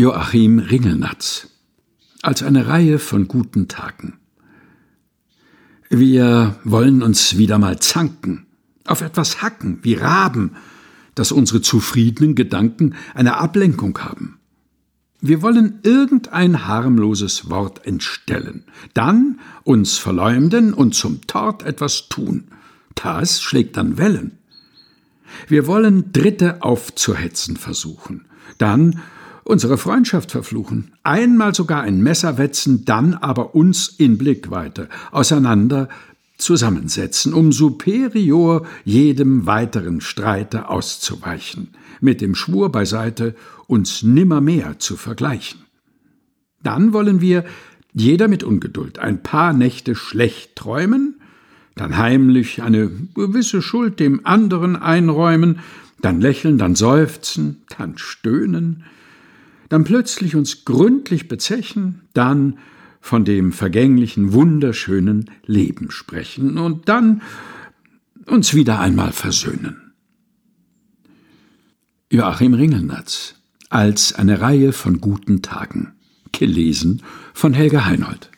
Joachim Ringelnatz als eine Reihe von guten Tagen. Wir wollen uns wieder mal zanken, auf etwas hacken, wie Raben, dass unsere zufriedenen Gedanken eine Ablenkung haben. Wir wollen irgendein harmloses Wort entstellen, dann uns verleumden und zum Tort etwas tun. Das schlägt dann Wellen. Wir wollen Dritte aufzuhetzen versuchen, dann unsere Freundschaft verfluchen, einmal sogar ein Messer wetzen, dann aber uns in Blickweite auseinander zusammensetzen, um superior jedem weiteren Streite auszuweichen, mit dem Schwur beiseite, uns nimmermehr zu vergleichen. Dann wollen wir, jeder mit Ungeduld, ein paar Nächte schlecht träumen, dann heimlich eine gewisse Schuld dem anderen einräumen, dann lächeln, dann seufzen, dann stöhnen, dann plötzlich uns gründlich bezechen, dann von dem vergänglichen, wunderschönen Leben sprechen und dann uns wieder einmal versöhnen. Joachim Ringelnatz als eine Reihe von guten Tagen, gelesen von Helga Heinold.